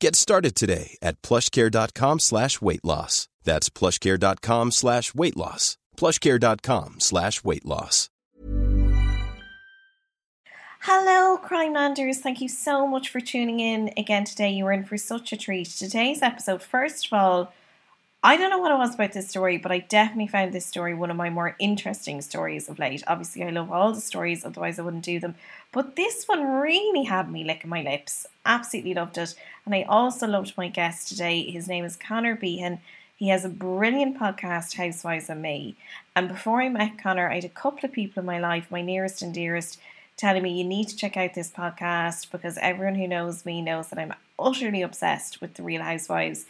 Get started today at plushcare.com slash weight loss. That's plushcare.com slash weight loss. plushcare.com slash weight loss. Hello, Crimelanders. Thank you so much for tuning in again today. You were in for such a treat. Today's episode, first of all, I don't know what it was about this story, but I definitely found this story one of my more interesting stories of late. Obviously, I love all the stories, otherwise, I wouldn't do them. But this one really had me licking my lips. Absolutely loved it. And I also loved my guest today. His name is Connor Behan. He has a brilliant podcast, Housewives and Me. And before I met Connor, I had a couple of people in my life, my nearest and dearest, telling me you need to check out this podcast because everyone who knows me knows that I'm utterly obsessed with the Real Housewives.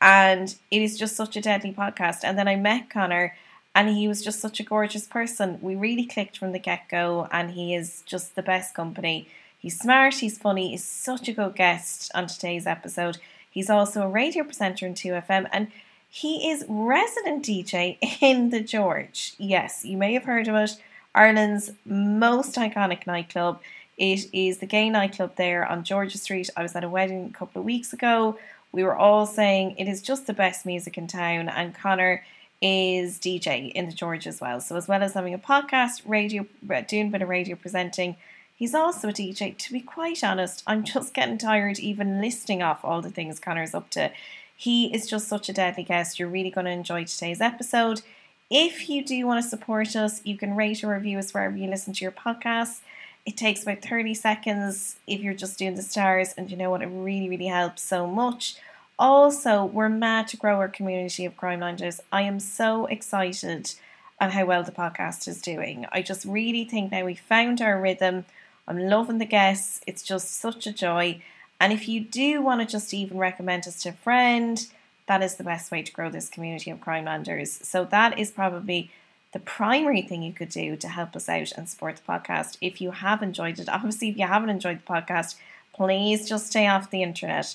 And it is just such a deadly podcast. And then I met Connor, and he was just such a gorgeous person. We really clicked from the get go, and he is just the best company. He's smart, he's funny, he's such a good guest on today's episode. He's also a radio presenter in 2FM, and he is resident DJ in the George. Yes, you may have heard of it. Ireland's most iconic nightclub. It is the gay nightclub there on George's Street. I was at a wedding a couple of weeks ago. We were all saying it is just the best music in town, and Connor is DJ in the George as well. So, as well as having a podcast, radio, uh, doing a bit of radio presenting, he's also a DJ. To be quite honest, I'm just getting tired even listing off all the things Connor's up to. He is just such a deadly guest. You're really going to enjoy today's episode. If you do want to support us, you can rate or review us wherever you listen to your podcasts. It takes about 30 seconds if you're just doing the stars, and you know what? It really, really helps so much. Also, we're mad to grow our community of crime Crimelanders. I am so excited at how well the podcast is doing. I just really think now we found our rhythm. I'm loving the guests. It's just such a joy. And if you do want to just even recommend us to a friend, that is the best way to grow this community of crime Crimelanders. So that is probably the primary thing you could do to help us out and support the podcast. If you have enjoyed it, obviously, if you haven't enjoyed the podcast, please just stay off the internet.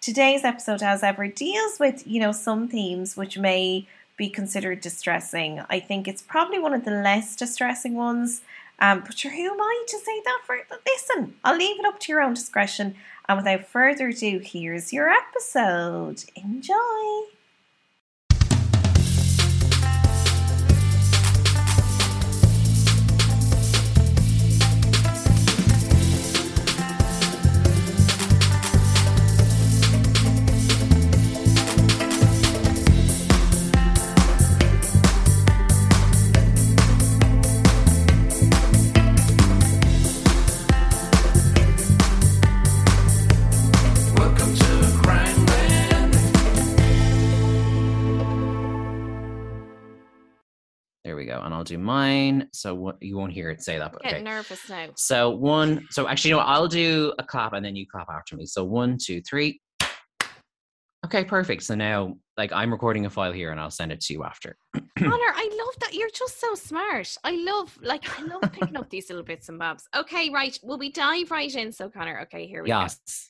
Today's episode, as ever, deals with you know some themes which may be considered distressing. I think it's probably one of the less distressing ones. Um, but who am I to say that? For listen, I'll leave it up to your own discretion. And without further ado, here's your episode. Enjoy. Do mine. So what, you won't hear it say that, but Get okay. nervous now. So one, so actually, you know, I'll do a clap and then you clap after me. So one, two, three. Okay, perfect. So now, like, I'm recording a file here and I'll send it to you after. Connor, I love that. You're just so smart. I love, like, I love picking up these little bits and bobs. Okay, right. Will we dive right in? So, Connor, okay, here we go. Yes.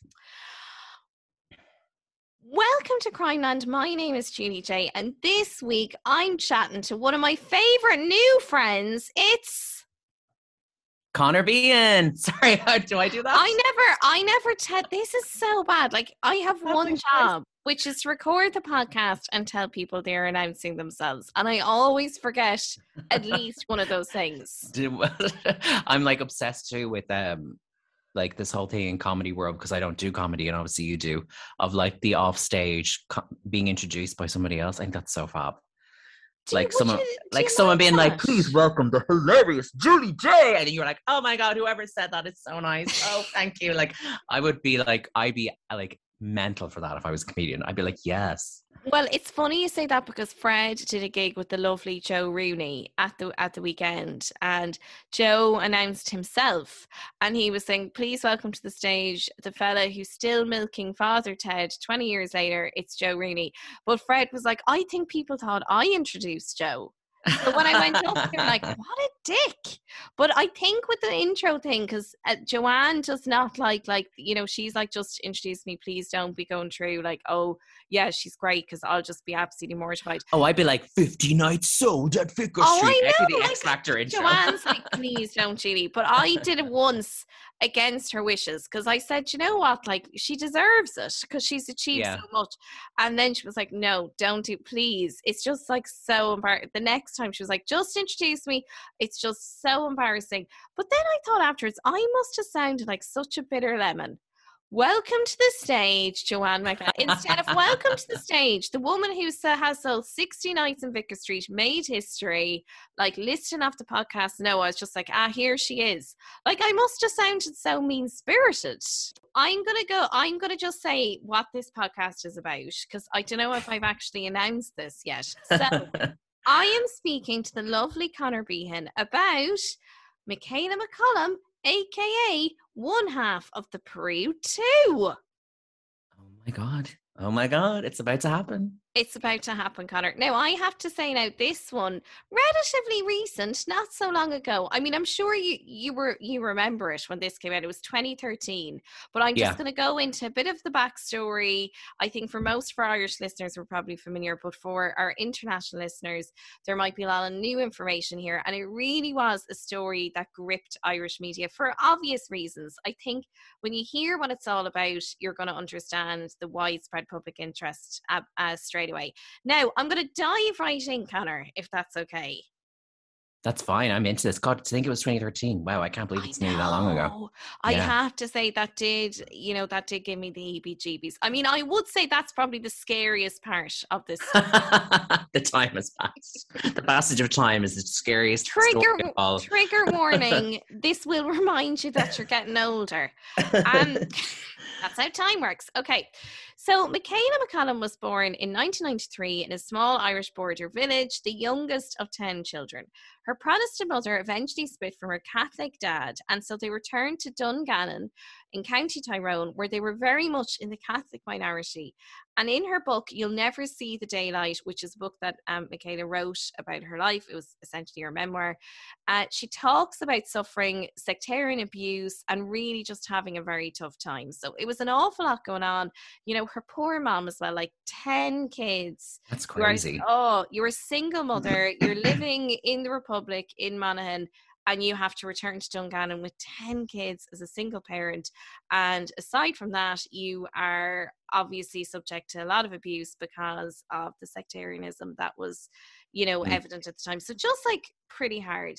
Welcome to Crimeland. My name is Julie Jay, and this week I'm chatting to one of my favorite new friends. It's Connor Behan. Sorry, how do I do that? I never, I never. Te- this is so bad. Like I have That's one job, which is to record the podcast and tell people they're announcing themselves, and I always forget at least one of those things. I'm like obsessed too with um like this whole thing in comedy world because I don't do comedy and obviously you do of like the off stage co- being introduced by somebody else. I think that's so fab. Do like would someone you- like you someone being like, please welcome the hilarious Julie Jay. And you're like, oh my god, whoever said that is so nice. Oh, thank you. Like I would be like, I'd be like mental for that if I was a comedian. I'd be like, yes. Well, it's funny you say that because Fred did a gig with the lovely Joe Rooney at the at the weekend, and Joe announced himself, and he was saying, "Please welcome to the stage the fella who's still milking Father Ted twenty years later. It's Joe Rooney." But Fred was like, "I think people thought I introduced Joe." So when I went up, they were like, "What a dick!" But I think with the intro thing, because uh, Joanne does not like like you know she's like, "Just introduce me, please don't be going through like, oh yeah, she's great," because I'll just be absolutely mortified. Oh, I'd be like 50 nights sold at Vicar Oh, Street. I know, the like, X Factor intro. Joanne's like, please don't, Julie. But I did it once against her wishes because I said, you know what, like she deserves it because she's achieved Yeah. so much. And then she was like, no, don't do, please. It's just like so embarrassing. The next time she was like, just introduce me. It's just so embarrassing. But then I thought afterwards, I must have sounded like such a bitter lemon. Welcome to the stage, Joanne McLeod. Instead of welcome to the stage, the woman who has sold 60 nights in Vicar Street made history, like listing off the podcast. No, I was just like, ah, here she is. Like, I must have sounded so mean spirited. I'm to go, I'm to just say what this podcast is about because I don't know if I've actually announced this yet. So, I am speaking to the lovely Connor Behan about Michaela McCollum, aka one half of the Peru 2. Oh my god. Oh my god. It's about to happen. It's about to happen, Connor. Now, I have to say now, this one relatively recent, not so long ago. I mean, I'm sure you you were you remember it when this came out. It was 2013. But I'm just Yeah. going to go into a bit of the backstory. I think for most of our Irish listeners, we're probably familiar, but for our international listeners, there might be a lot of new information here. And it really was a story that gripped Irish media for obvious reasons. I think when you hear what it's all about, you're going to understand the widespread public interest uh, uh, straight away. Now, I'm going to dive right in, Connor, if that's okay. That's fine. I'm into this. God, to think it was 2013. Wow, I can't believe it's nearly that long ago. I Yeah. have to say that did, you know, that did give me the heebie-jeebies. I mean, I would say that's probably the scariest part of this. the time has passed. The passage of time is the scariest Trigger, story of all. trigger warning. this will remind you that you're getting older. Um, that's how time works. Okay. So Michaela McCollum was born in 1993 in a small Irish border village, the youngest of 10 children. Her Protestant mother eventually split from her Catholic dad, and so they returned to Dungannon in County Tyrone, where they were very much in the Catholic minority. And in her book, You'll Never See the Daylight, which is a book that um, Michaela wrote about her life, it was essentially her memoir. Uh, she talks about suffering sectarian abuse and really just having a very tough time. So it was an awful lot going on. You know, her poor mom as well, like 10 kids. That's You are- crazy. oh, you're a single mother. You're living in the Republic in Monaghan, and you have to return to Dungannon with 10 kids as a single parent. And aside from that, you are obviously subject to a lot of abuse because of the sectarianism that was, you know, Mm. evident at the time. So just like pretty hard.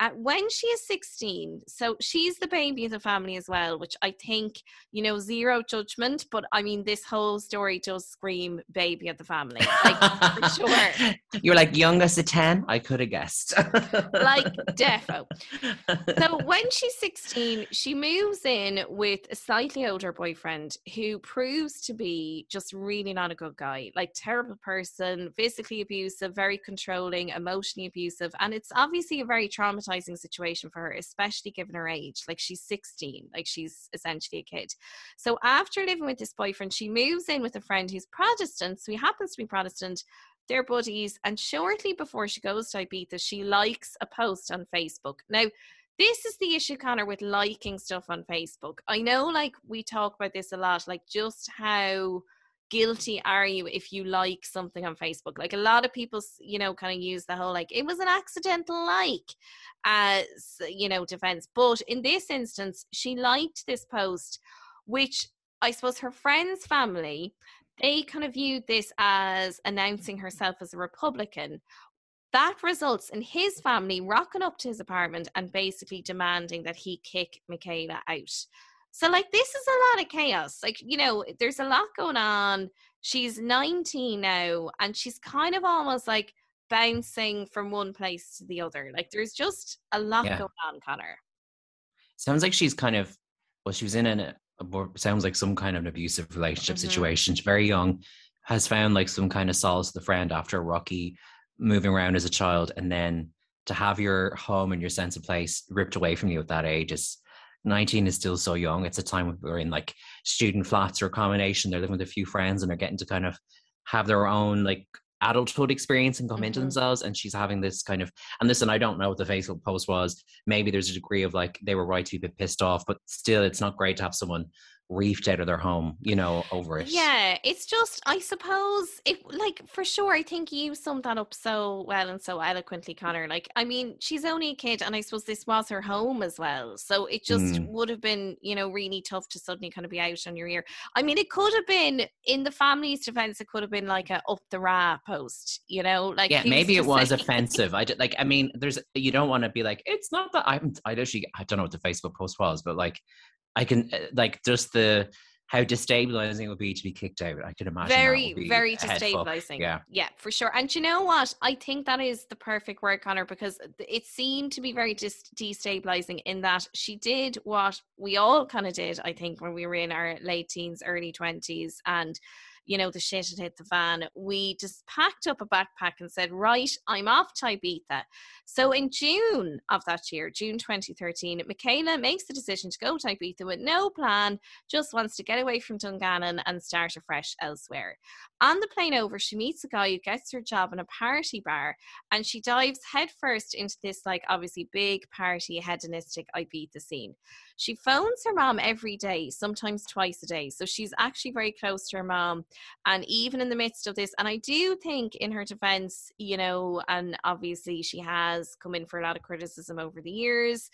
Uh, when she is 16, so she's the baby of the family as well, which I think, you know, zero judgment, but I mean, this whole story does scream baby of the family. Like, for sure. You're like youngest of 10? I could have guessed. like defo. So when she's 16, she moves in with a slightly older boyfriend who proves to be just really not a good guy, like terrible person, physically abusive, very controlling, emotionally abusive, and it's obviously a very traumatizing situation for her, especially given her age. Like she's 16, like she's essentially a kid. So after living with this boyfriend, she moves in with a friend who's Protestant, so he happens to be Protestant they're buddies. And shortly before she goes to Ibiza, she likes a post on Facebook. Now, this is the issue, Connor, with liking stuff on Facebook. I know, like, we talk about this a lot, like, just how guilty are you if you like something on Facebook? Like a lot of people, you know, kind of use the whole like it was an accidental like as, you know, defense. But in this instance, she liked this post, which I suppose her friend's family, they kind of viewed this as announcing herself as a Republican. That results in his family rocking up to his apartment and basically demanding that he kick Michaela out. So, like, this is a lot of chaos. Like, you know, there's a lot going on. She's 19 now, and she's kind of almost like bouncing from one place to the other. Like, there's just a lot yeah. going on, Connor. Sounds like she's kind of, well, she was in a, a sounds like some kind of an abusive relationship mm-hmm. situation. She's very young, has found like some kind of solace with a friend after a rocky moving around as a child, and then to have your home and your sense of place ripped away from you at that age is 19 is still so young. It's a time when we're in like student flats or accommodation. They're living with a few friends and they're getting to kind of have their own like adulthood experience and come mm-hmm. into themselves. And she's having this kind of, and listen, I don't know what the Facebook post was. Maybe there's a degree of like they were right to be a bit pissed off, but still, it's not great to have someone reefed out of their home, you know, over it. Yeah, it's just, I suppose, it like for sure. I think you summed that up so well and so eloquently, Connor. Like, I mean, she's only a kid, and I suppose this was her home as well. So it just mm. would have been, you know, really tough to suddenly kind of be out on your ear. I mean, it could have been in the family's defense, it could have been like a up the ra post, you know, like yeah, maybe it was offensive. I did, like, I mean, there's you don't want to be like, it's not that I'm. I actually, I don't know what the Facebook post was, but like I can uh, like just the how destabilizing it would be to be kicked out. I can imagine. Very, very destabilizing. Yeah. Yeah, for sure. And you know what? I think that is the perfect word, Connor, because it seemed to be very dis- destabilizing in that she did what we all kind of did, I think, when we were in our late teens, early 20s. And you know, the shit had hit the fan, we just packed up a backpack and said, right, I'm off to Ibiza. So in June of that year, June 2013, Michaela makes the decision to go to Ibiza with no plan, just wants to get away from Dungannon and start afresh elsewhere. On the plane over, she meets a guy who gets her job in a party bar and she dives headfirst into this, like, obviously big party, hedonistic Ibiza scene. She phones her mom every day, sometimes twice a day. So she's actually very close to her mom. And even in the midst of this, and I do think in her defense, you know, and obviously she has come in for a lot of criticism over the years.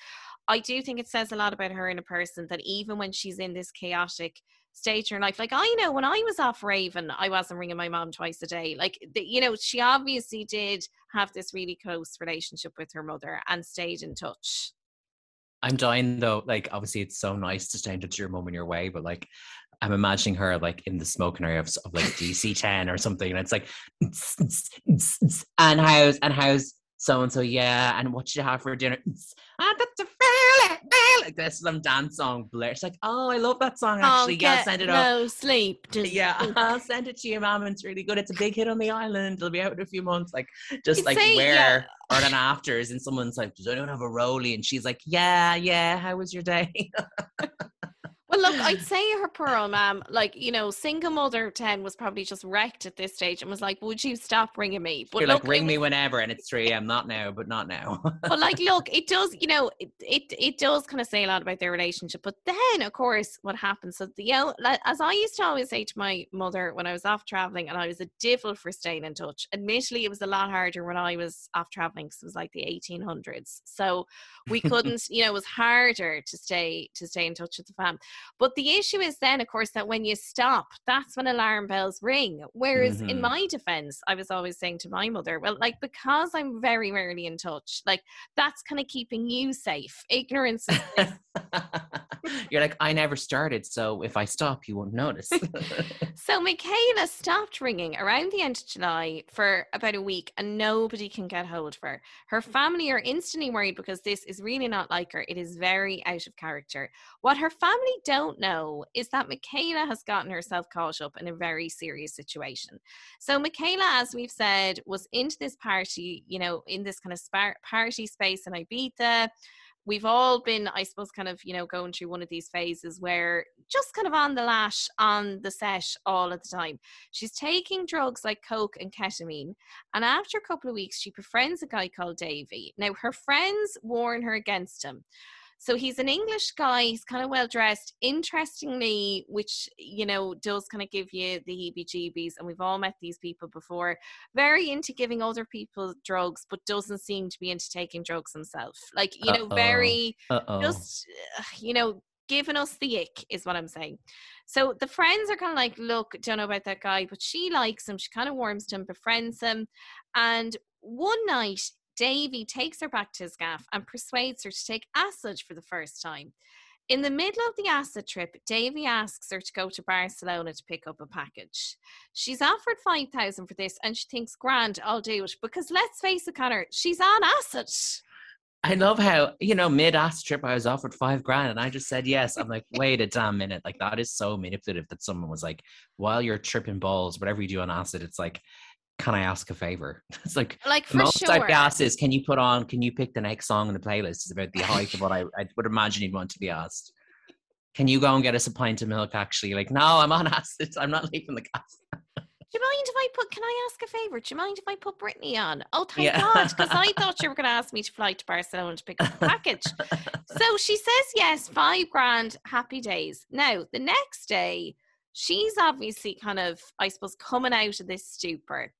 I do think it says a lot about her in a person that even when she's in this chaotic stage in her life, like I know when I was off Raven, I wasn't ringing my mom twice a day. Like, the, you know, she obviously did have this really close relationship with her mother and stayed in touch. I'm dying though. Like, obviously, it's so nice to stay in touch with your mom in your way, but like, I'm imagining her like in the smoking area of, of like DC 10 or something, and it's like, and how's and how's so and so, yeah, and what did you have for dinner? Ah, that's a like this some dance song Blair. It's like, oh, I love that song actually. I'll yeah, send it no up. sleep. Just, yeah, I'll send it to your mom. It's really good. It's a big hit on the island. It'll be out in a few months. Like just like say, where yeah. or then afters, and someone's like, does anyone have a rollie? And she's like, yeah, yeah. How was your day? Well, look, I'd say her poor old mom, like, you know, single mother 10 was probably just wrecked at this stage and was like, would you stop ringing me? But You're look, like, ring me whenever and it's 3 a.m. Not now, but not now. but like, look, it does, you know, it, it, it does kind of say a lot about their relationship. But then, of course, what happens, so, the, you know, as I used to always say to my mother when I was off traveling and I was a devil for staying in touch, admittedly, it was a lot harder when I was off traveling because it was like the 1800s. So we couldn't, you know, it was harder to stay, to stay in touch with the fam. But the issue is then, of course, that when you stop, that's when alarm bells ring. Whereas mm-hmm. in my defense, I was always saying to my mother, well, like, because I'm very rarely in touch, like, that's kind of keeping you safe. Ignorance. You're like, I never started, so if I stop, you won't notice. so Michaela stopped ringing around the end of July for about a week, and nobody can get hold of her. Her family are instantly worried because this is really not like her. It is very out of character. What her family don't know is that Michaela has gotten herself caught up in a very serious situation. So Michaela, as we've said, was into this party, you know, in this kind of party space in Ibiza we've all been, I suppose, kind of, you know, going through one of these phases where just kind of on the lash on the set all of the time. She's taking drugs like coke and ketamine. And after a couple of weeks, she befriends a guy called Davy. Now, her friends warn her against him. So he's an English guy. He's kind of well dressed. Interestingly, which you know does kind of give you the heebie-jeebies, and we've all met these people before. Very into giving other people drugs, but doesn't seem to be into taking drugs himself. Like you know, Uh-oh. very Uh-oh. just you know giving us the ick is what i'm saying so the friends are kind of like look don't know about that guy but she likes him she kind of warms to him befriends him and one night davy takes her back to his gaff and persuades her to take acid for the first time in the middle of the acid trip, Davy asks her to go to Barcelona to pick up a package. She's offered 5000 for this and she thinks, grand, I'll do it. Because let's face it, Connor, she's on acid. I love how, you know, mid acid trip, I was offered five grand and I just said yes. I'm like, wait a damn minute. Like, that is so manipulative that someone was like, while you're tripping balls, whatever you do on acid, it's like, can I ask a favor? It's like, Like, for most sure. I'd be asked is, can you put on, can you pick the next song in the playlist? It's about the height of what I, I would imagine you'd want to be asked. Can you go and get us a pint of milk? Actually, like, no, I'm on acid. I'm not leaving the gas. Do you mind if I put? Can I ask a favor? Do you mind if I put Brittany on? Oh, thank Yeah. God, because I thought you were going to ask me to fly to Barcelona to pick up a package. so she says yes, five grand, happy days. Now the next day, she's obviously kind of, I suppose, coming out of this stupor,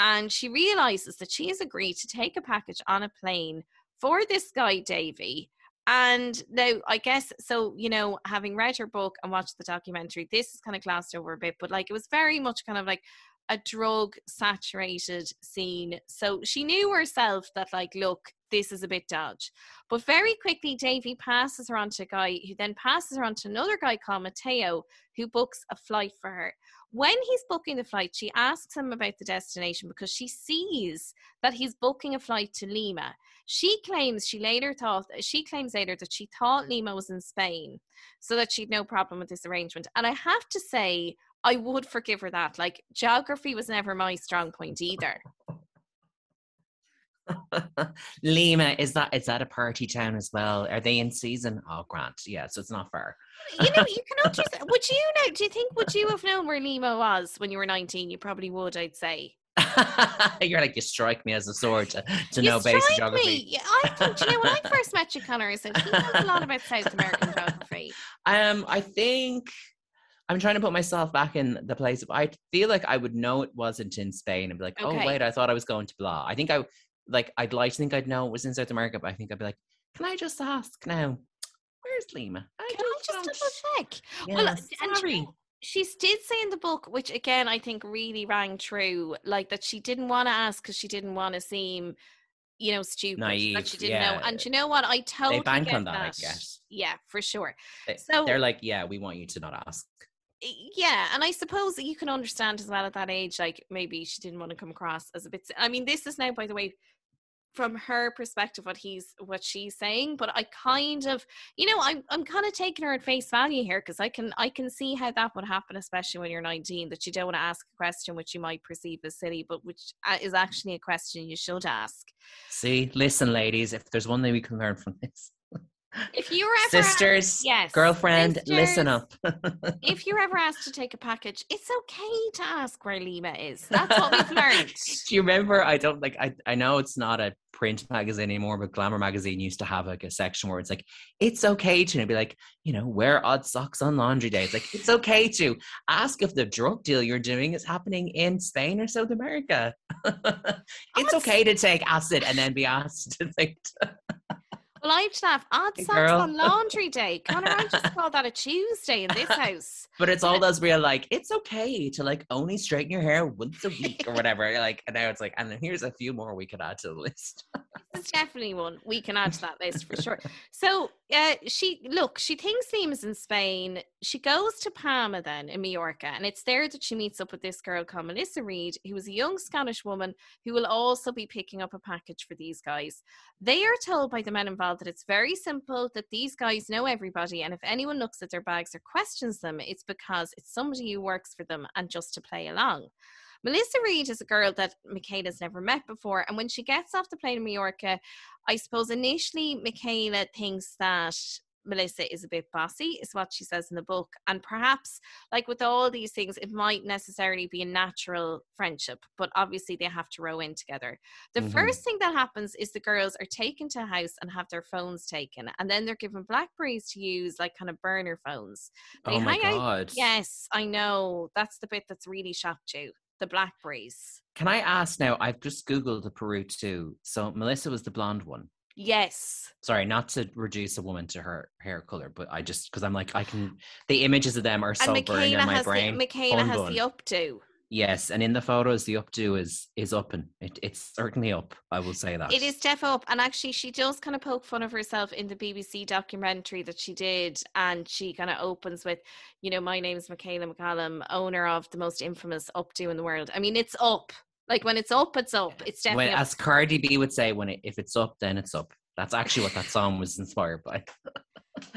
and she realizes that she has agreed to take a package on a plane for this guy Davy. And now, I guess, so, you know, having read her book and watched the documentary, this is kind of glossed over a bit, but like it was very much kind of like a drug saturated scene. So she knew herself that, like, look, this is a bit dodge. But very quickly, Davy passes her on to a guy who then passes her on to another guy called Mateo, who books a flight for her. When he's booking the flight, she asks him about the destination because she sees that he's booking a flight to Lima. She claims she later thought she claims later that she thought Lima was in Spain, so that she'd no problem with this arrangement. And I have to say, I would forgive her that. Like geography was never my strong point either. Lima, is that is that a party town as well? Are they in season? Oh, Grant, yeah, so it's not far. You know, you can understand. Would you know? Do you think would you have known where Lima was when you were nineteen? You probably would. I'd say. You're like you strike me as a sword to, to you know basic geography. me. I think. do You know, when I first met you, Connor, I said he knows a lot about South American geography. Um, I think I'm trying to put myself back in the place. Of, I feel like I would know it wasn't in Spain and be like, oh, Okay. oh wait, I thought I was going to blah. I think I like I'd like to think I'd know it was in South America, but I think I'd be like, can I just ask now? Where's Lima? I Can I just double check? Yeah, well, and do you sorry. she did say in the book, which again I think really rang true, like that she didn't want to ask because she didn't want to seem, you know, stupid. Naive, that she didn't know. And you know what? I totally bank get on that, I guess. Yeah, for sure. They- so- They're like, yeah, we want you to not ask. Yeah, and I suppose you can understand as well at that age, like maybe she didn't want to come across as a bit. I mean, this is now, by the way, from her perspective, what he's what she's saying. But I kind of, you know, I'm I'm kind of taking her at face value here because I can I can see how that would happen, especially when you're 19, that you don't want to ask a question which you might perceive as silly, but which uh, is actually a question you should ask. See, listen, ladies, if there's one thing we can learn from this, If you were ever asked- sisters, yes, girlfriend, listen up. if you're ever asked to take a package, it's okay to ask where Lima is. That's what we've learned. Do you remember? I don't like. I I know it's not a print magazine anymore, but Glamour magazine used to have like a section where it's like, it's okay to and be like, you know, wear odd socks on laundry day. It's like it's okay to ask if the drug deal you're doing is happening in Spain or South America. it's okay to take acid and then be asked to think. Well, I'd laugh. Odd socks girl. on laundry day. Connor, I just call that a Tuesday in this house. But it's all those real like it's okay to like only straighten your hair once a week or whatever. Like and now it's like and then here's a few more we could add to the list. There's definitely one we can add to that list for sure. So, uh, she look, she thinks Lima's in Spain. She goes to Palma then in Mallorca, and it's there that she meets up with this girl called Melissa Reid, who is a young Scottish woman who will also be picking up a package for these guys. They are told by the men involved that it's very simple, that these guys know everybody, and if anyone looks at their bags or questions them, it's because it's somebody who works for them and just to play along. Melissa Reid is a girl that Michaela's never met before, and when she gets off the plane in Mallorca, I suppose initially Michaela thinks that Melissa is a bit bossy, is what she says in the book. And perhaps, like with all these things, it might necessarily be a natural friendship, but obviously they have to row in together. The Mhm. first thing that happens is the girls are taken to a house and have their phones taken, and then they're given Blackberries to use, like kind of burner phones. They oh my hang out. god. Yes, I know. That's the bit that's really shocked you. The Blackberries. Can I ask now? I've just googled the Peru Two. So Melissa was the blonde one. Yes. Sorry, not to reduce a woman to her hair color, but I just because I'm like I can. The images of them are so and burned in my brain. the Michaela has the updo. Yes, and in the photos, the updo is is up and it, it's certainly up. I will say that It is deaf up, and actually, she does kind of poke fun of herself in the BBC documentary that she did, and she kind of opens with, you know, my name is Michaela McCollum, owner of the most infamous updo in the world. I mean, it's up. Like when it's up, it's up. It's When, up. as Cardi B would say, when it, if it's up, then it's up. That's actually what that song was inspired by.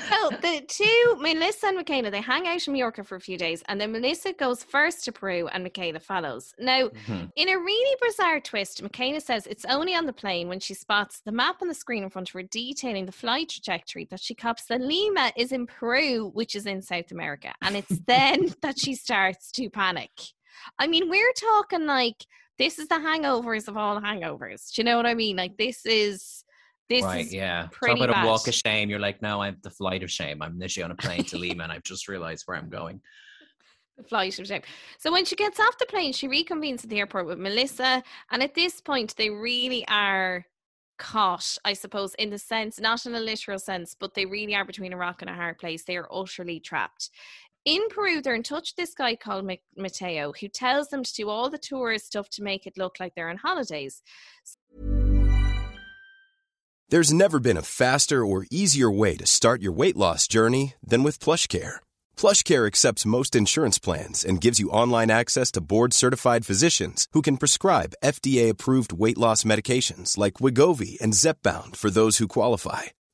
So the two, Melissa and Michaela, they hang out in Mallorca for a few days, and then Melissa goes first to Peru, and Michaela follows. Now, Mhm. In a really bizarre twist, Michaela says it's only on the plane when she spots the map on the screen in front of her detailing the flight trajectory that she cops that Lima is in Peru, which is in South America. And it's then that she starts to panic. I mean, we're talking like this is the hangovers of all hangovers. Do you know what I mean? Like this is this right, is yeah. Talk about bad. a walk of shame. You're like, no, I'm the flight of shame. I'm literally on a plane to Lima, and I've just realized where I'm going. the flight of shame. So when she gets off the plane, she reconvenes at the airport with Melissa. And at this point, they really are caught, I suppose, in the sense, not in a literal sense, but they really are between a rock and a hard place. They are utterly trapped. In Peru, they're in touch with this guy called Mateo, who tells them to do all the tourist stuff to make it look like they're on holidays. There's never been a faster or easier way to start your weight loss journey than with PlushCare. PlushCare accepts most insurance plans and gives you online access to board-certified physicians who can prescribe FDA-approved weight loss medications like Wegovy and Zepbound for those who qualify.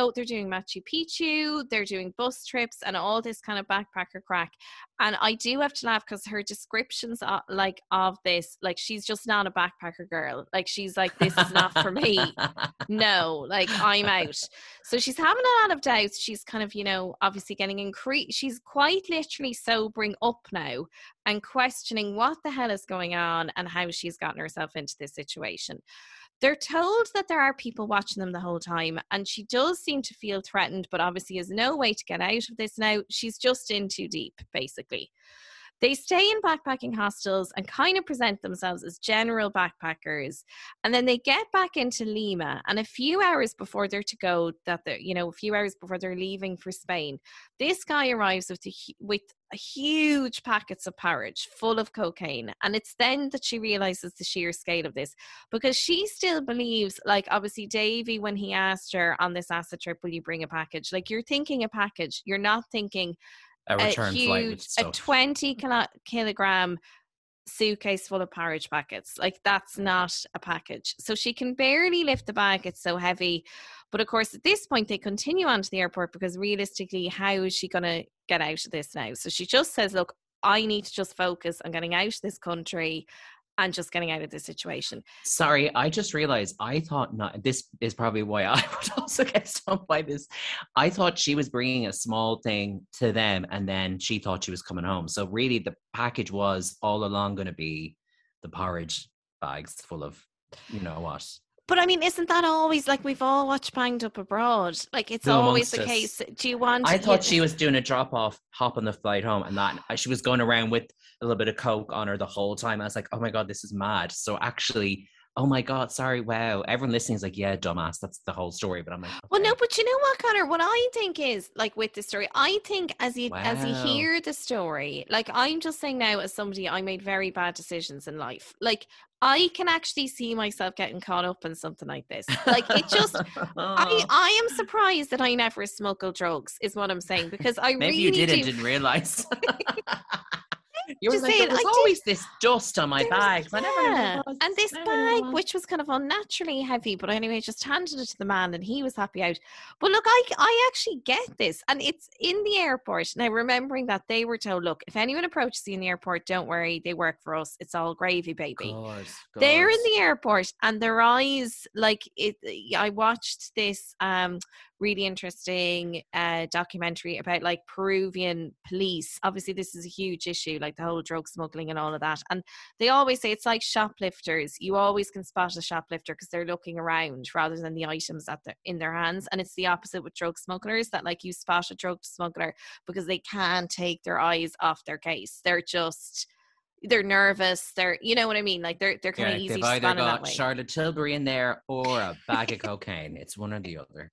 So they're doing Machu Picchu, they're doing bus trips and all this kind of backpacker crack. And I do have to laugh because her descriptions are like of this, like she's just not a backpacker girl. Like she's like, this is not for me. No, like I'm out. So she's having a lot of doubts. She's kind of, you know, obviously getting increased. She's quite literally sobering up now and questioning what the hell is going on and how she's gotten herself into this situation. They're told that there are people watching them the whole time, and she does seem to feel threatened, but obviously has no way to get out of this now. She's just in too deep, basically. They stay in backpacking hostels and kind of present themselves as general backpackers. And then they get back into Lima. And a few hours before they're to go, that they're, you know, a few hours before they're leaving for Spain, this guy arrives with, a, with huge packets of porridge full of cocaine. And it's then that she realizes the sheer scale of this because she still believes, like, obviously, Davy, when he asked her on this acid trip, will you bring a package? Like, you're thinking a package, you're not thinking a a return flight with huge, a 20 kilo- kilogram suitcase full of porridge packets. Like that's not a package. So she can barely lift the bag, it's so heavy. But of course, at this point, they continue on to the airport because realistically, how is she going to get out of this now? So she just says, Look, I need to just focus on getting out of this country and just getting out of this situation. Sorry, I just realized I thought not. This is probably why I would also get stung by this. I thought she was bringing a small thing to them, and then she thought she was coming home. So really, the package was all along going to be the porridge bags full of, you know what? But I mean, isn't that always like we've all watched Banged Up Abroad? Like it's Who always the us? case. Do you want? I thought you- she was doing a drop off, hop on the flight home, and that she was going around with a little bit of coke on her the whole time. I was like, oh my god, this is mad. So actually, oh my god, sorry, wow. Everyone listening is like, yeah, dumbass. That's the whole story. But I'm like, Well, no, but you know what, Connor? What I think is like with the story, I think as you as you hear the story, like I'm just saying now, as somebody, I made very bad decisions in life. Like I can actually see myself getting caught up in something like this. Like it just, I oh. I am surprised that I never smuggled drugs. Is what I'm saying because I Maybe really you did do. and didn't realize. you were Just like, saying, there was I did- always this dust on my was- bags. I never knew yeah. what it was. And this Never knew what it bag, which was kind of unnaturally heavy, but anyway, just handed it to the man and he was happy out. But look, I I actually get this. And it's in the airport. Now remembering that they were told, look, if anyone approaches you in the airport, don't worry, they work for us. It's all gravy, baby. God, They're in the airport and their eyes like it I watched this um really interesting uh documentary about like Peruvian police. Obviously this is a huge issue like the whole drug smuggling and all of that. And they always say it's like shoplifters. You always can spot a shoplifter because they're looking around rather than the items that they're in their hands. And it's the opposite with drug smugglers that like you spot a drug smuggler because they can't take their eyes off their case. They're just they're nervous. They're you know what I mean. Like they're they're kind Yeah, of easy they've to either spot in that got. Charlotte Tilbury in there or a bag of cocaine. It's one or the other.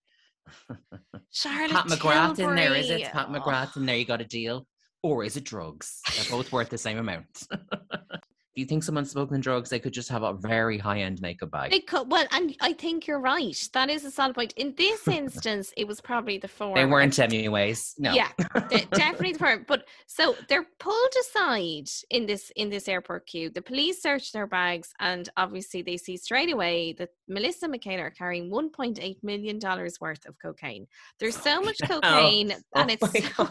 Charlotte Pat McGrath in there, is it? Tilbury. Pat Oh. McGrath in there, you got a deal. Or is it drugs? They're both worth the same amount. Do you think someone's smoking drugs, they could just have a very high end makeup bag? They could, well, and I think you're right. That is a solid point. In this instance, it was probably the former. They weren't anyways. No. Yeah, de- definitely the former. But so they're pulled aside in this in this airport queue. The police search their bags, and obviously they see straight away that Melissa McCain are carrying 1.8 million dollars worth of cocaine. There's so much hell. Oh, cocaine, and Oh it's so-.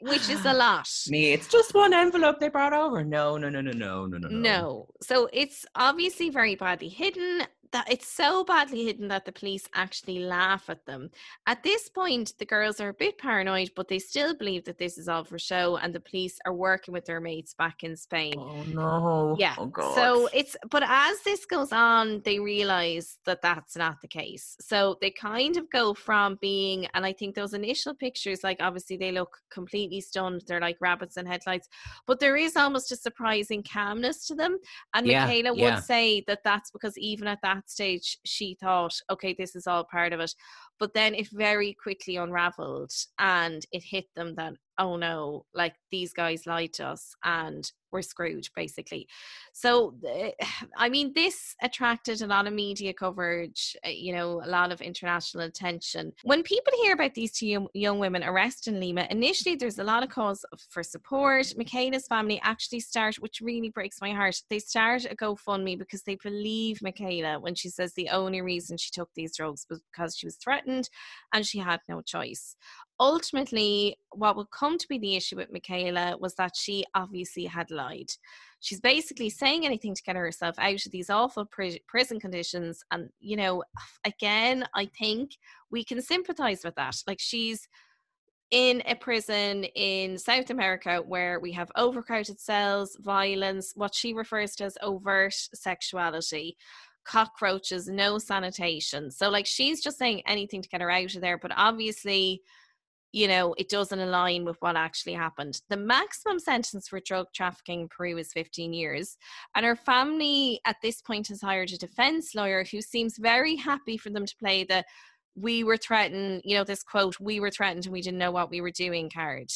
Which is a lot. Me, it's just one envelope they brought over. No, no, no, no, no, no, no. No. So it's obviously very badly hidden. That it's so badly hidden that the police actually laugh at them. At this point, the girls are a bit paranoid, but they still believe that this is all for show, and the police are working with their mates back in Spain. Oh no. Yeah. Oh god. So it's, but as this goes on, they realize that that's not the case. So they kind of go from being, and I think those initial pictures, like obviously they look completely stunned. They're like rabbits in headlights, but there is almost a surprising calmness to them. And Yeah, Michaela yeah. would say that that's because even at that stage, she thought, okay, this is all part of it. But then it very quickly unraveled and it hit them that, oh no, like these guys lied to us and we're screwed, basically. So, I mean, this attracted a lot of media coverage, uh, you know, a lot of international attention. When people hear about these two young, women arrested in Lima, initially there's a lot of cause for support. Michaela's family actually start, which really breaks my heart, they start a GoFundMe because they believe Michaela when she says the only reason she took these drugs was because she was threatened and she had no choice ultimately, what would come to be the issue with Michaela was that she obviously had lied. She's basically saying anything to get herself out of these awful pri- prison conditions. And, you know, again, I think we can sympathize with that. Like, she's in a prison in South America where we have overcrowded cells, violence, what she refers to as overt sexuality cockroaches, no sanitation. So, like, she's just saying anything to get her out of there. But obviously, you know, it doesn't align with what actually happened. The maximum sentence for drug trafficking in Peru is 15 years. And her family at this point has hired a defense lawyer who seems very happy for them to play the we were threatened, you know, this quote, we were threatened and we didn't know what we were doing card.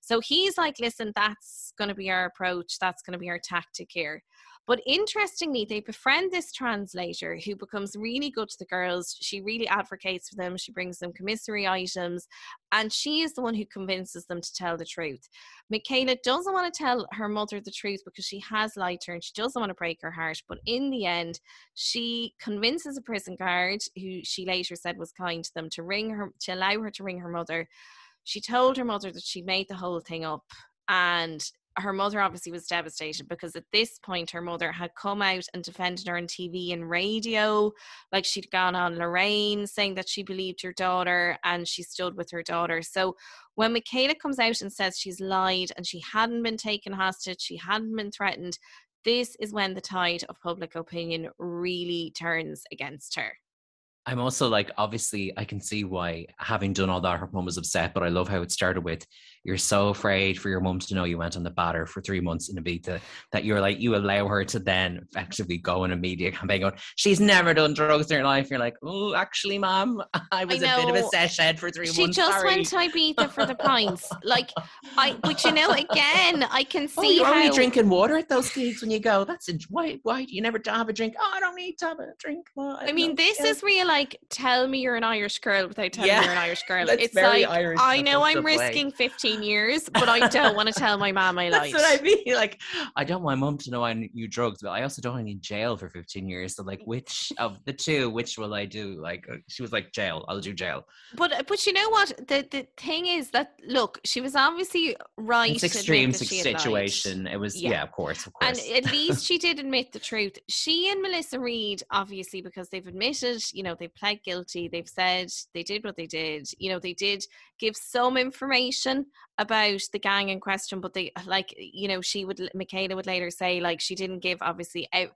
So he's like, listen, that's going to be our approach. That's going to be our tactic here. But interestingly, they befriend this translator who becomes really good to the girls. She really advocates for them. She brings them commissary items, and she is the one who convinces them to tell the truth. Michaela doesn't want to tell her mother the truth because she has lied to her and she doesn't want to break her heart. But in the end, she convinces a prison guard, who she later said was kind to them, to ring her, to allow her to ring her mother. She told her mother that she made the whole thing up, and her mother obviously was devastated because at this point her mother had come out and defended her on TV and radio like she'd gone on Lorraine saying that she believed her daughter and she stood with her daughter so when Michaela comes out and says she's lied and she hadn't been taken hostage she hadn't been threatened this is when the tide of public opinion really turns against her I'm also like, obviously, I can see why, having done all that, her mum was upset. But I love how it started with you're so afraid for your mum to know you went on the batter for three months in Ibiza that you're like you allow her to then effectively go in a media campaign going, she's never done drugs in her life. You're like, oh, actually, mom, I was a bit of a sesh head for three She months. She just sorry." went to Ibiza for the pints. Like I but you know, again, I can Oh, see you're how only drinking water at those gigs when you go. That's a, why. Why do you never have a drink? Oh, I don't need to have a drink. Well, I mean, know, this yeah. is real like tell me you're an Irish girl without telling Yeah. me you're an Irish girl. It's very like Irish I know I'm risking play. risking 15 years, but I don't want to tell my mom I lied. That's what I mean. Like, I don't want my mum to know I knew drugs, but I also don't want to be in jail for 15 years. So, like, which of the two, which will I do? Like, uh, she was like, jail. I'll do jail. But but you know what? The the thing is that look, she was obviously right. It's to admit extreme she had lied. situation. It was, Yeah. yeah. of course, of And at least she did admit the truth. She and Melissa Reid, obviously, because they've admitted, you know, they pled guilty. They've said they did what they did. You know, they did give some information about the gang in question, but they, like, you know, she would, Michaela would later say, like, she didn't give, obviously, out.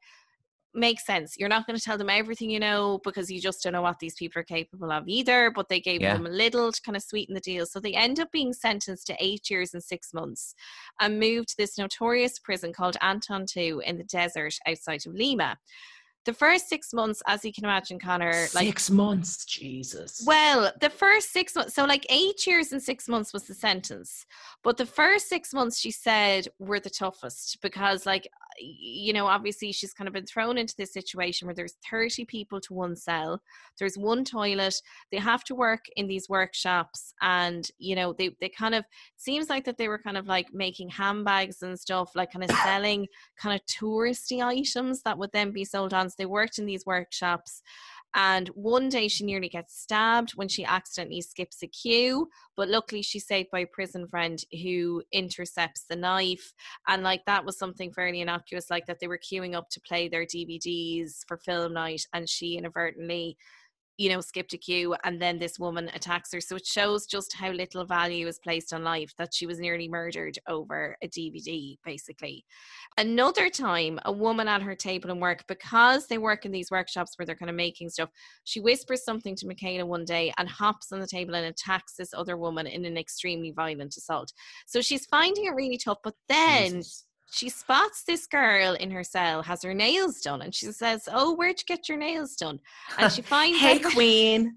Makes sense. You're not going to tell them everything you know because you just don't know what these people are capable of either. But they gave Yeah. them a little to kind of sweeten the deal. So they end up being sentenced to eight years and six months and moved to this notorious prison called Ancón II in the desert outside of Lima. The first six months, as you can imagine, Connor, like Six months, Jesus. well, the first six months, so like eight years and six months was the sentence. But the first six months, she said, were the toughest because, like, you know, obviously she's kind of been thrown into this situation where there's 30 people to one cell, there's one toilet, they have to work in these workshops, and, you know, they, they kind of, seems like that they were kind of like making handbags and stuff, like kind of selling kind of touristy items that would then be sold on. They worked in these workshops. And one day she nearly gets stabbed when she accidentally skips a queue. But luckily, she's saved by a prison friend who intercepts the knife. And like that was something fairly innocuous, like that they were queuing up to play their DVDs for film night. And she inadvertently you know, skipped a queue and then this woman attacks her. So it shows just how little value is placed on life that she was nearly murdered over a DVD, basically. Another time, a woman at her table in work, because they work in these workshops where they're kind of making stuff, she whispers something to Michaela one day and hops on the table and attacks this other woman in an extremely violent assault. So she's finding it really tough. But then Jesus. She spots this girl in her cell has her nails done and she says oh where'd you get your nails done and she finds Hey, Queen.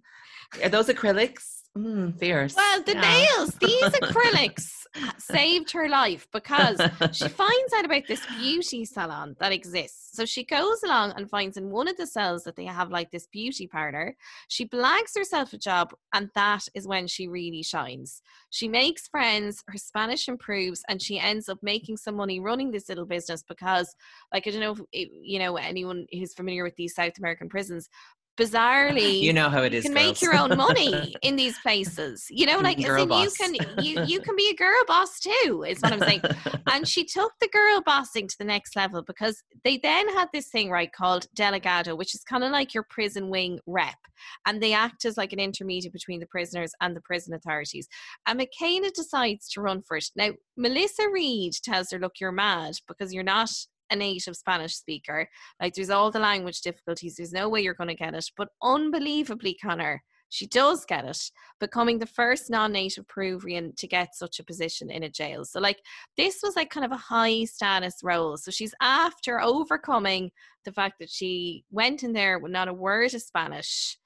Are those acrylics? Mm, fierce. well the Yeah. nails these acrylics saved her life because she finds out about this beauty salon that exists. So she goes along and finds in one of the cells that they have like this beauty parlor. She blags herself a job and that is when she really shines. She makes friends her spanish improves and she ends up making some money running this little business because like i don't know if you know anyone who's familiar with these south american prisons bizarrely you know how it is you can make your own money in these places. You know, like girl you can you you can be a girl boss too, is what I'm saying. and she took the girl bossing to the next level because they then had this thing right called delegado, which is kind of like your prison wing rep, and they act as like an intermediate between the prisoners and the prison authorities. And mckenna decides to run for it. Now, Melissa Reid tells her, "Look, you're mad because you're not." A native Spanish speaker, like there's all the language difficulties. There's no way you're going to get it. But unbelievably, Connor, she does get it, becoming the first non-native Peruvian to get such a position in a jail. So like this was like kind of a high status role. So she's after overcoming the fact that she went in there with not a word of Spanish.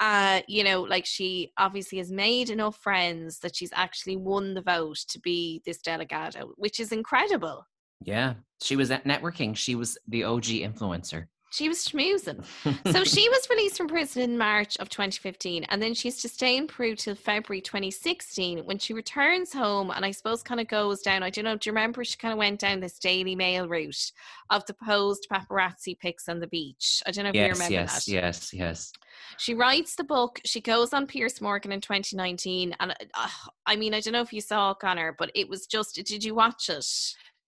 Uh, you know, like she obviously has made enough friends that she's actually won the vote to be this delegado, which is incredible. Yeah, she was at networking. She was the OG influencer. She was schmoozing. so she was released from prison in March of 2015, and then she's to stay in Peru till February 2016 when she returns home. And I suppose kind of goes down. I don't know. Do you remember she kind of went down this Daily Mail route of the posed paparazzi pics on the beach? I don't know if you yes, remember yes, that. yes, yes. She writes the book. She goes on Piers Morgan in 2019, and uh, I mean, I don't know if you saw Connor, but it was just. Did you watch it?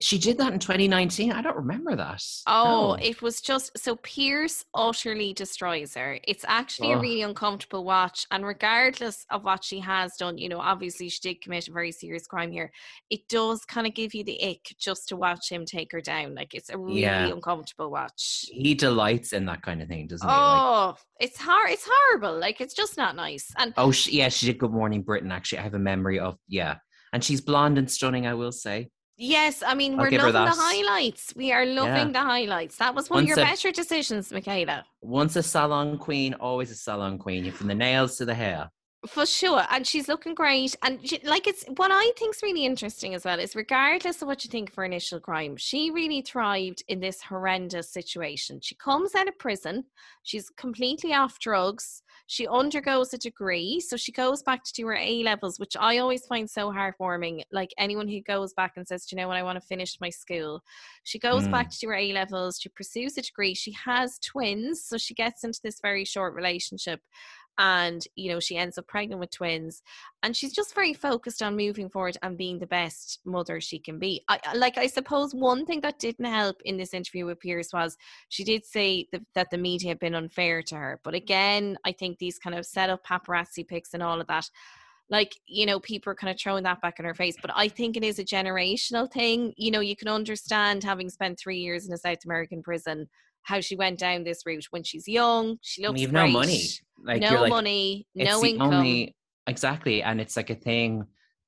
She did that in 2019. I don't remember that. Oh, No. it was just so Piers utterly destroys her. It's actually a really uncomfortable watch. And regardless of what she has done, you know, obviously she did commit a very serious crime here. It does kind of give you the ick just to watch him take her down. Like it's a really Yeah. uncomfortable watch. he delights in that kind of thing, doesn't he? Like, Oh, it's hard. It's horrible. Like it's just not nice. And oh, she, yeah, she did Good Morning Britain. Actually, I have a memory of yeah. and she's blonde and stunning. I will say. Yes, I mean I'll we're loving the highlights. We are loving the highlights. That was one of your a- better decisions, Michaela. Once a salon queen, always a salon queen. You From the nails to the hair. For sure. And she's looking great. And she, like it's what I think's really interesting as well is regardless of what you think of her initial crime, she really thrived in this horrendous situation. She comes out of prison, she's completely off drugs, she undergoes a degree, so she goes back to do her A levels, which I always find so heartwarming. Like anyone who goes back and says, "Do you know what, I want to finish my school. She goes Mm. back to do her A levels, she pursues a degree, she has twins, so she gets into this very short relationship and you know she ends up pregnant with twins and she's just very focused on moving forward and being the best mother she can be. I, like i suppose one thing that didn't help in this interview with Piers was she did say that, that the media had been unfair to her but again i think these kind of set up paparazzi pics and all of that like you know people are kind of throwing that back in her face but i think it is a generational thing. You know you can understand having spent three years in a south american prison how she went down this route when she's young she looks you've no money. Like no like, money, no income. only- exactly, and it's like a thing.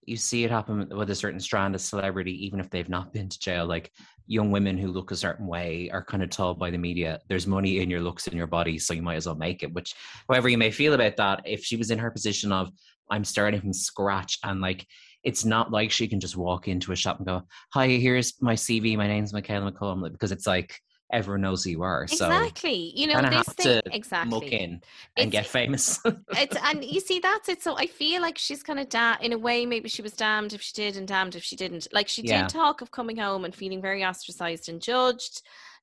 You see it happen with a certain strand of celebrity, even if they've not been to jail. Like young women who look a certain way are kind of told by the media, "There's money in your looks in your body, so you might as well make it." Which, however you may feel about that, if she was in her position of I'm starting from scratch and like it's not like she can just walk into a shop and go, "Hi, here's my CV. My name's Michaela McCollum," because it's like everyone knows who you are. So exactly. You know, this thing to exactly. muck in and It's- get famous. it's and you see that's it. So I feel like she's kind of da- in a way maybe she was damned if she did and damned if she didn't. Like she Yeah. did talk of coming home and feeling very ostracized and judged,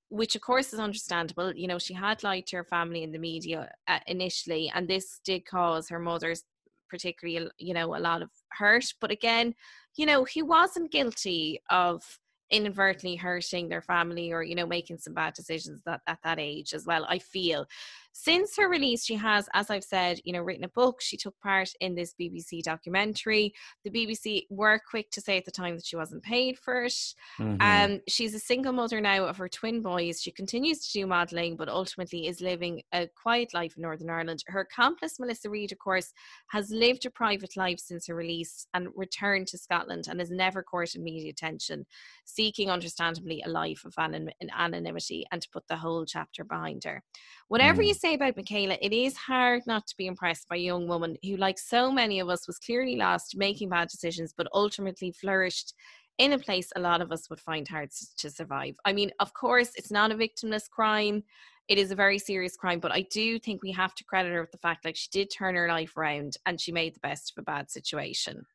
which of course is understandable. You know, she had lied to her family and the media uh, initially, and this did cause her mother's particularly you know a lot of hurt. But again, you know, he wasn't guilty of inadvertently hurting their family or you know making some bad decisions that at that age as well i feel since her release she has as i've said you know written a book she took part in this bbc documentary the bbc were quick to say at the time that she wasn't paid for it Mhm. um, she's a single mother now of her twin boys. She continues to do modelling, but ultimately is living a quiet life in Northern Ireland. Her accomplice, Melissa Reid, of course, has lived a private life since her release and returned to Scotland and has never courted media attention, seeking, understandably, a life of anon- anonymity and to put the whole chapter behind her. Whatever you say about Michaela, it is hard not to be impressed by a young woman who, like so many of us, was clearly lost, making bad decisions, but ultimately flourished in a place a lot of us would find hard to survive. I mean, of course, it's not a victimless crime. It is a very serious crime, but I do think we have to credit her with the fact like she did turn her life around and she made the best of a bad situation.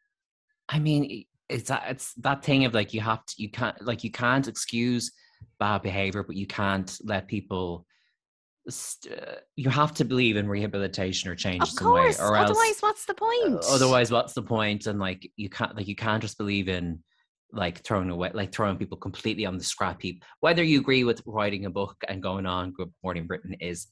I mean, it's that it's that thing of like you have to you can't like you can't excuse bad behavior, but you can't let people. St- uh, you have to believe in rehabilitation or change Of some way, or else what's the uh, point? otherwise, what's the point? And like you can't like you can't just believe in like throwing away like throwing people completely on the scrap heap. Whether you agree with writing a book and going on Good Morning Britain is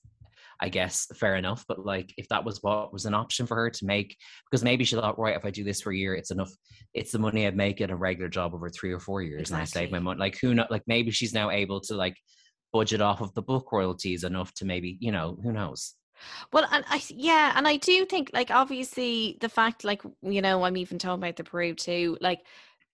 I guess fair enough. But like, if that was what was an option for her to make, because maybe she thought, right, if I do this for a year, it's enough. It's the money I'd make in a regular job over three or four years, and I save my money. Like, who know? Like, maybe she's now able to like budget off of the book royalties enough to maybe, you know, who knows? Well, and I yeah, and I do think like obviously the fact like you know I'm even talking about the Peru Two. Like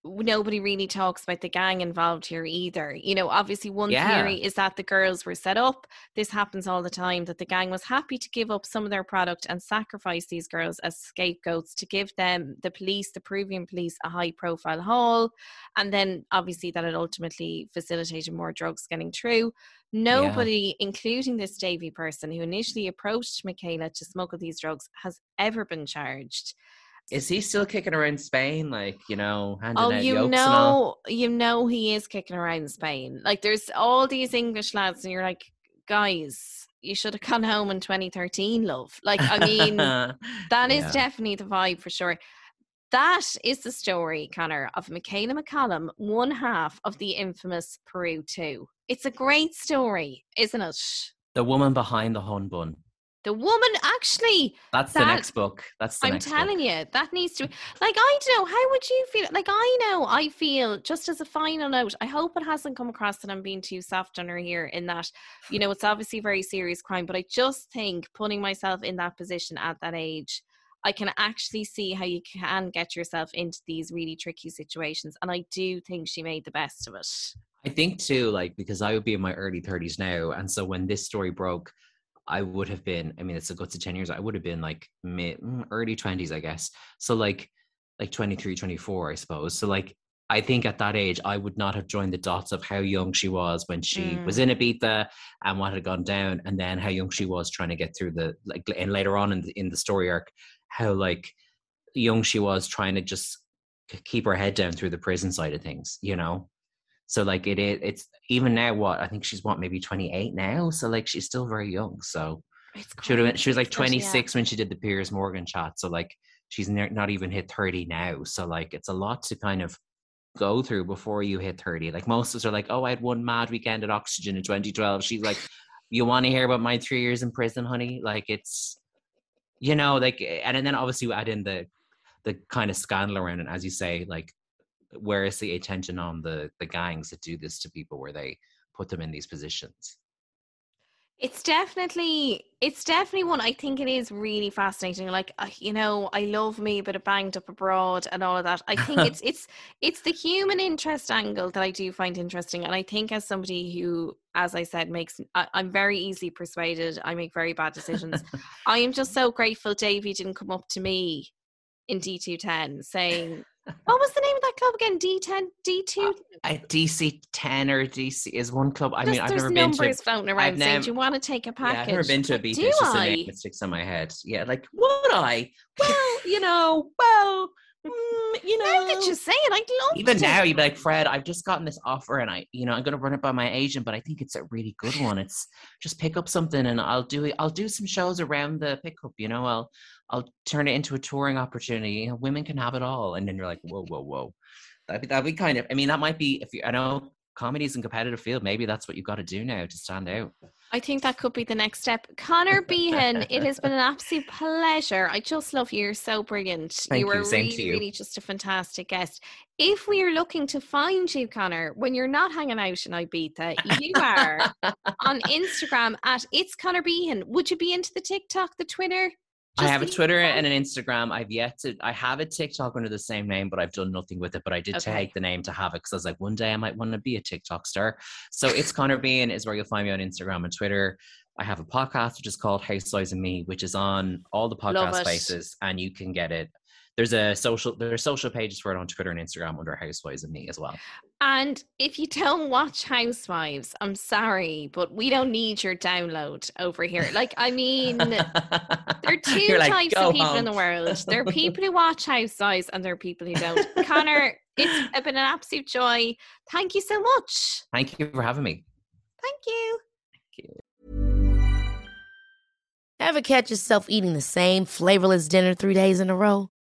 nobody really talks about the gang involved here either. You know, obviously one Yeah. theory is that the girls were set up. This happens all the time. That the gang was happy to give up some of their product and sacrifice these girls as scapegoats to give them the police, the Peruvian police, a high profile haul, and then obviously that it ultimately facilitated more drugs getting through. Nobody, including this Davy person who initially approached Michaela to smuggle these drugs, has ever been charged. Is he still kicking around Spain? Like, you know, oh, handing Oh, out you yokes and all? know, you know, he is kicking around Spain. Like, there's all these English lads, and you're like, guys, you should have come home in 2013, love. Like, I mean, that is Yeah. definitely the vibe for sure. That is the story, Connor, of Michaela McCollum, one half of the infamous Peru 2. It's a great story, isn't it? the woman behind the hun bun. The woman actually, That's the next book. That's the next. I'm telling book. you, that needs to be like I don't know, how would you feel? Like I know I feel just as a final note, I hope it hasn't come across that I'm being too soft on her here in that, you know, it's obviously a very serious crime, but I just think putting myself in that position at that age, I can actually see how you can get yourself into these really tricky situations. And I do think she made the best of it. I think too, like, because I would be in my early 30s now. And so when this story broke, I would have been, I mean, it's a good to 10 years, I would have been like mid, mm, early 20s, I guess. So, like, like 23, 24, I suppose. So, like, I think at that age, I would not have joined the dots of how young she was when she mm. was in Ibiza and what had gone down, and then how young she was trying to get through the like, and later on in the, in the story arc, how like young she was trying to just keep her head down through the prison side of things, you know. So like it is, it's even now. What I think she's what maybe twenty eight now. So like she's still very young. So she would have been, she was like twenty six when she did the Piers Morgan chat. So like she's not even hit thirty now. So like it's a lot to kind of go through before you hit 30. Like most of us are like, oh, I had one mad weekend at Oxegen in 2012. She's like, you want to hear about my three years in prison, honey? Like it's, you know, like, and, and then obviously you add in the, the kind of scandal around it, as you say, like, where is the attention on the the gangs that do this to people, where they put them in these positions? It's definitely, it's definitely one. I think it is really fascinating. Like, uh, you know, I love me a bit of banged up abroad and all of that. I think it's, it's, it's the human interest angle that I do find interesting. And I think as somebody who, as I said, makes, I, I'm very easily persuaded. I make very bad decisions. I am just so grateful Davy didn't come up to me in D210 saying, what was the name of that club again? D10, D2? Uh, DC10 or DC is one club. I Just mean, I've never been to. There's floating around saying, "Do you want to take a package?" Yeah, I've never been to a beach. It's just I? a name that sticks on my head. Yeah, like would I? Well, you know, well, mm, you know. How did you say it? I'd love Even now, you'd be like, Fred, I've just gotten this offer, and I, you know, I'm going to run it by my agent, but I think it's a really good one. It's just pick up something, and I'll do it. I'll do some shows around the pickup. You know, I'll I'll turn it into a touring opportunity. You know, women can have it all. And then you're like, whoa, whoa, whoa. That'd be, that'd be kind of, I mean, that might be, if you, I know comedy is a competitive field, maybe that's what you've got to do now to stand out. I think that could be the next step. Connor Behan, it has been an absolute pleasure. I just love you. You're so brilliant. Thank you were you. really, you. really just a fantastic guest. If we are looking to find you, Connor, when you're not hanging out in Ibiza, you are on Instagram at It's Connor Behan. Would you be into the TikTok, the Twitter? I have a Twitter and an Instagram. I've yet to. I have a TikTok under the same name, but I've done nothing with it. But I did okay. take the name to have it because I was like, one day I might want to be a TikTok star. So it's Connor Behan is where you'll find me on Instagram and Twitter. I have a podcast which is called Housewives and Me, which is on all the podcast spaces, and you can get it there's a social there are social pages for it on Twitter and Instagram under Housewives and me as well. And if you don't watch Housewives, I'm sorry, but we don't need your download over here. Like, I mean, there are two like, types of people home. in the world. There are people who watch Housewives and there are people who don't. Connor, it's been an absolute joy. Thank you so much. Thank you for having me. Thank you. Thank you. Ever catch yourself eating the same flavorless dinner three days in a row?